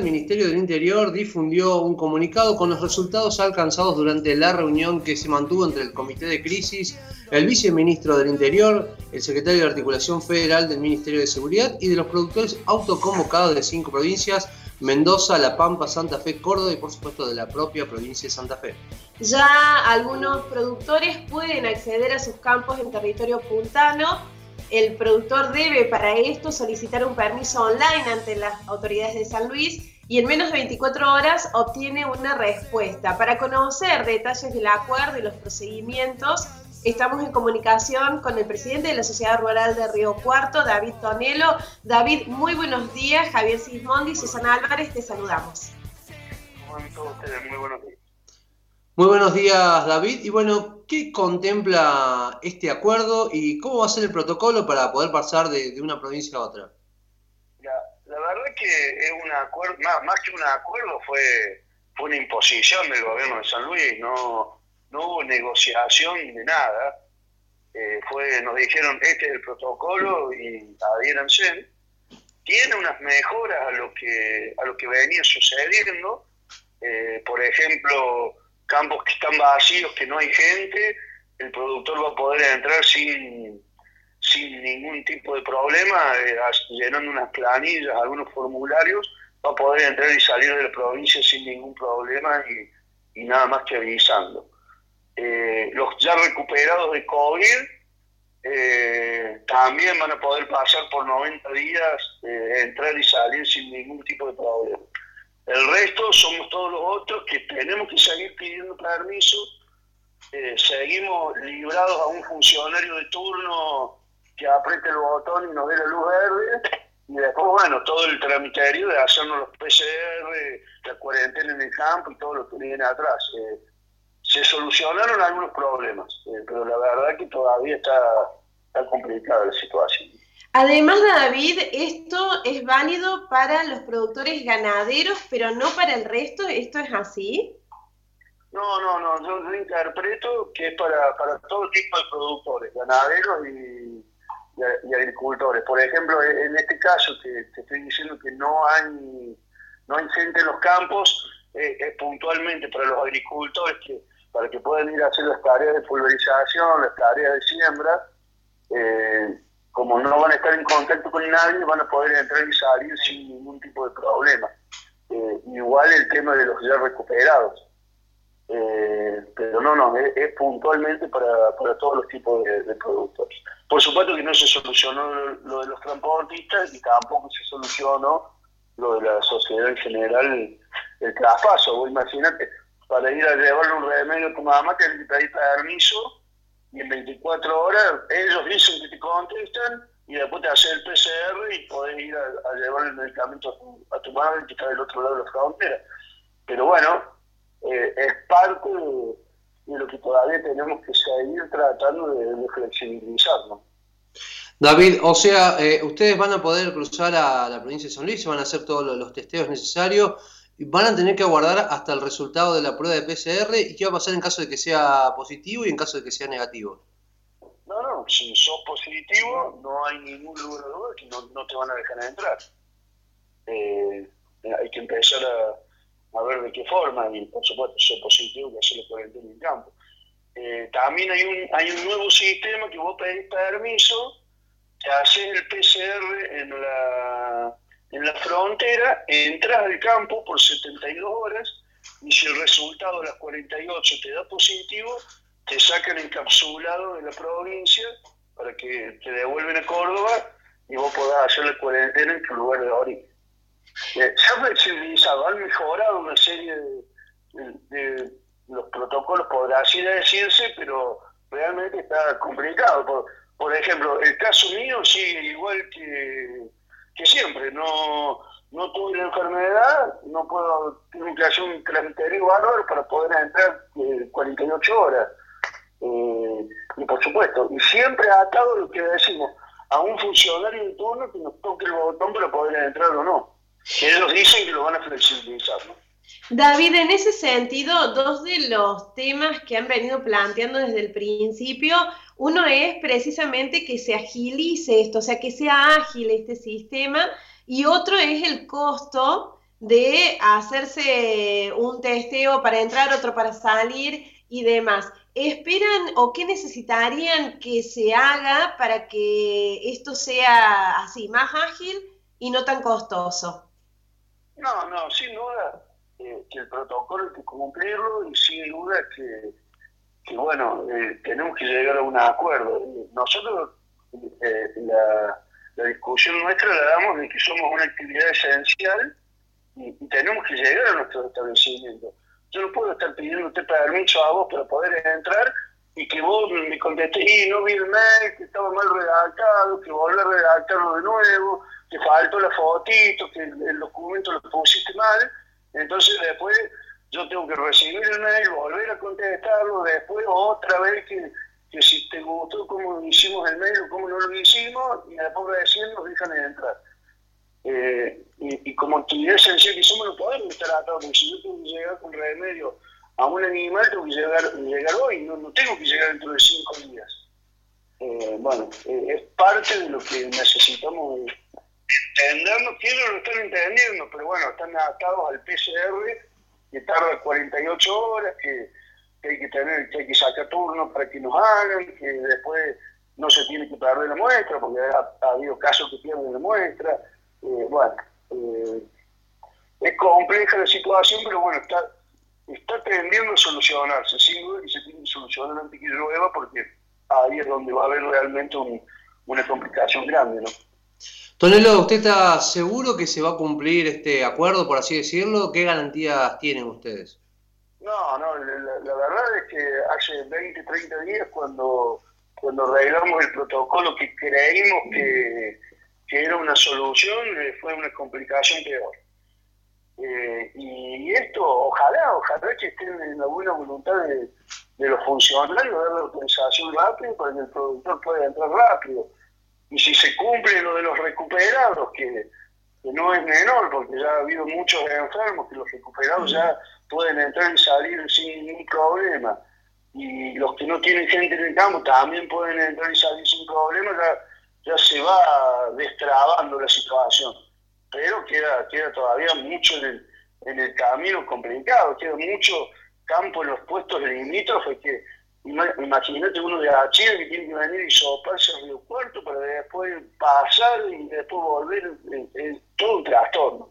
El Ministerio del Interior difundió un comunicado con los resultados alcanzados durante la reunión que se mantuvo entre el Comité de Crisis, el Viceministro del Interior, el Secretario de Articulación Federal del Ministerio de Seguridad y de los productores autoconvocados de cinco provincias, Mendoza, La Pampa, Santa Fe, Córdoba y por supuesto de la propia provincia de Santa Fe. Ya algunos productores pueden acceder a sus campos en territorio puntano el productor debe para esto solicitar un permiso online ante las autoridades de San Luis y en menos de 24 horas obtiene una respuesta. Para conocer detalles del acuerdo y los procedimientos, estamos en comunicación con el presidente de la Sociedad Rural de Río Cuarto, David Tonelo. David, muy buenos días. Javier Sismondi Susana Álvarez, te saludamos. Muy buenos días. Muy buenos días, David. Y bueno, ¿qué contempla este acuerdo y cómo va a ser el protocolo para poder pasar de, una provincia a otra? La, verdad es que es un acuerdo, más, que un acuerdo, fue, fue una imposición del gobierno de San Luis, no, no hubo negociación de nada. Eh, fue, nos dijeron, este es el protocolo y adhiéranse. Tiene unas mejoras a lo que, a lo que venía sucediendo. Eh, por ejemplo, campos que están vacíos, que no hay gente, el productor va a poder entrar sin, sin ningún tipo de problema, eh, llenando unas planillas, algunos formularios, va a poder entrar y salir de la provincia sin ningún problema y, nada más que avisando. Eh, los ya recuperados de COVID eh, también van a poder pasar por 90 días, entrar y salir sin ningún tipo de problema. El resto somos todos los otros que tenemos que seguir pidiendo permiso, eh, seguimos librados a un funcionario de turno que apriete el botón y nos dé la luz verde, y después, bueno, todo el tramiterio de hacernos los PCR, la cuarentena en el campo y todo lo que viene atrás. Eh, se solucionaron algunos problemas, eh, pero la verdad que todavía está complicada la situación. Además, David, esto es válido para los productores ganaderos, pero no para el resto. ¿Esto es así? No, no, no. Yo, interpreto que es para, para todo tipo de productores, ganaderos y, agricultores. Por ejemplo, en este caso, que te estoy diciendo que no hay, no hay gente en los campos, eh, puntualmente para los agricultores que para que puedan ir a hacer las tareas de pulverización, las tareas de siembra. Eh, como no estar en contacto con nadie, van a poder entrar y salir sin ningún tipo de problema. Eh, igual el tema de los ya recuperados. Eh, pero no, no, es, puntualmente para, para, todos los tipos de, productos. Por supuesto que no se solucionó lo, de los transportistas y tampoco se solucionó lo de la sociedad en general, el traspaso. Imagínate, para ir a llevarle un remedio a tu mamá, que que pedir permiso y en 24 horas ellos dicen que te contestan y después te hacen el PCR y podés ir a, llevar el medicamento a tu, madre que está del otro lado de la frontera. Pero bueno, eh, es parte de, lo que todavía tenemos que seguir tratando de, de flexibilizar. David, o sea, eh, ustedes van a poder cruzar a la provincia de San Luis, van a hacer todos los testeos necesarios van a tener que aguardar hasta el resultado de la prueba de PCR y qué va a pasar en caso de que sea positivo y en caso de que sea negativo. Si sos positivo no hay ningún lugar de duda que no, te van a dejar entrar. Eh, hay que empezar a, ver de qué forma y por supuesto sos positivo que hacerlo cuarentena en el campo. Eh, también hay un, hay un nuevo sistema que vos pedís permiso, te haces el PCR en la en la frontera, entras al campo por 72 horas y si el resultado de las 48 te da positivo, te sacan encapsulado de la provincia para que te devuelven a Córdoba y vos podás hacer la cuarentena en tu lugar de origen. Eh, se ha flexibilizado, han mejorado una serie de, los protocolos, por así decirse, pero realmente está complicado. Por, por ejemplo, el caso mío sigue igual que que siempre, no, no tuve la enfermedad, no puedo, tengo que hacer un criterio valor para poder entrar 48 eh, horas. Y por supuesto, y siempre atado lo que decimos, a un funcionario de turno que nos toque el botón para poder entrar o no. Ellos dicen que lo van a flexibilizar, David, en ese sentido, dos de los temas que han venido planteando desde el principio, uno es precisamente que se agilice esto, o sea, que sea ágil este sistema, y otro es el costo de hacerse un testeo para entrar, otro para salir y demás. ¿Esperan o qué necesitarían que se haga para que esto sea así, más ágil y no tan costoso? No, no, sin duda que el protocolo hay que cumplirlo y sin duda que, que bueno, eh, tenemos que llegar a un acuerdo. Nosotros eh, la, la, discusión nuestra la damos de que somos una actividad esencial y, tenemos que llegar a nuestro establecimiento. Yo no puedo estar pidiéndote permiso a vos para poder entrar y que vos me contestes, y no vi el mail, que estaba mal redactado, que volver a redactarlo de nuevo, que faltó la fotito, que el, documento lo pusiste mal. Entonces después yo tengo que recibir el mail, volver a contestarlo, después otra vez que, que si te gustó cómo hicimos el mail o cómo no lo hicimos, y después decir nos dejan de entrar. Eh, y, como actividad esencial que somos, no podemos estar atados, porque si yo tengo que llegar con remedio a un animal, tengo que llegar, llegar hoy, no, no tengo que llegar dentro de cinco días. Eh, bueno, eh, es parte de lo que necesitamos entendernos, que ellos lo están entendiendo, pero bueno, están atados al PCR, que tarda 48 horas, que, hay que tener, que hay que sacar turnos para que nos hagan, que después no se tiene que perder la muestra, porque ha habido casos que pierden la muestra eh, bueno, eh, es compleja la situación, pero bueno, está, está tendiendo a solucionarse, sin duda que se tiene que solucionar antes que llueva, porque ahí es donde va a haber realmente una complicación grande, ¿no? Tonelo, ¿usted está seguro que se va a cumplir este acuerdo, por así decirlo? ¿Qué garantías tienen ustedes? No, no, la, verdad es que hace 20, 30 días cuando, cuando arreglamos el protocolo que creímos que que era una solución, eh, fue una complicación peor. Eh, y esto, ojalá, ojalá que estén en la buena voluntad de, los funcionarios, dar la autorización rápida para que el productor pueda entrar rápido. Y si se cumple lo de los recuperados, que, no es menor, porque ya ha habido muchos enfermos, que los recuperados ya pueden entrar y salir sin ningún problema. Y los que no tienen gente en el campo también pueden entrar y salir sin problema, ya ya se va destrabando la situación, pero queda, queda todavía mucho en el, en el camino complicado, queda mucho campo en los puestos limítrofes que imagínate uno de Chile que tiene que venir y soparse al Río Cuarto para después pasar y después volver, es todo un trastorno.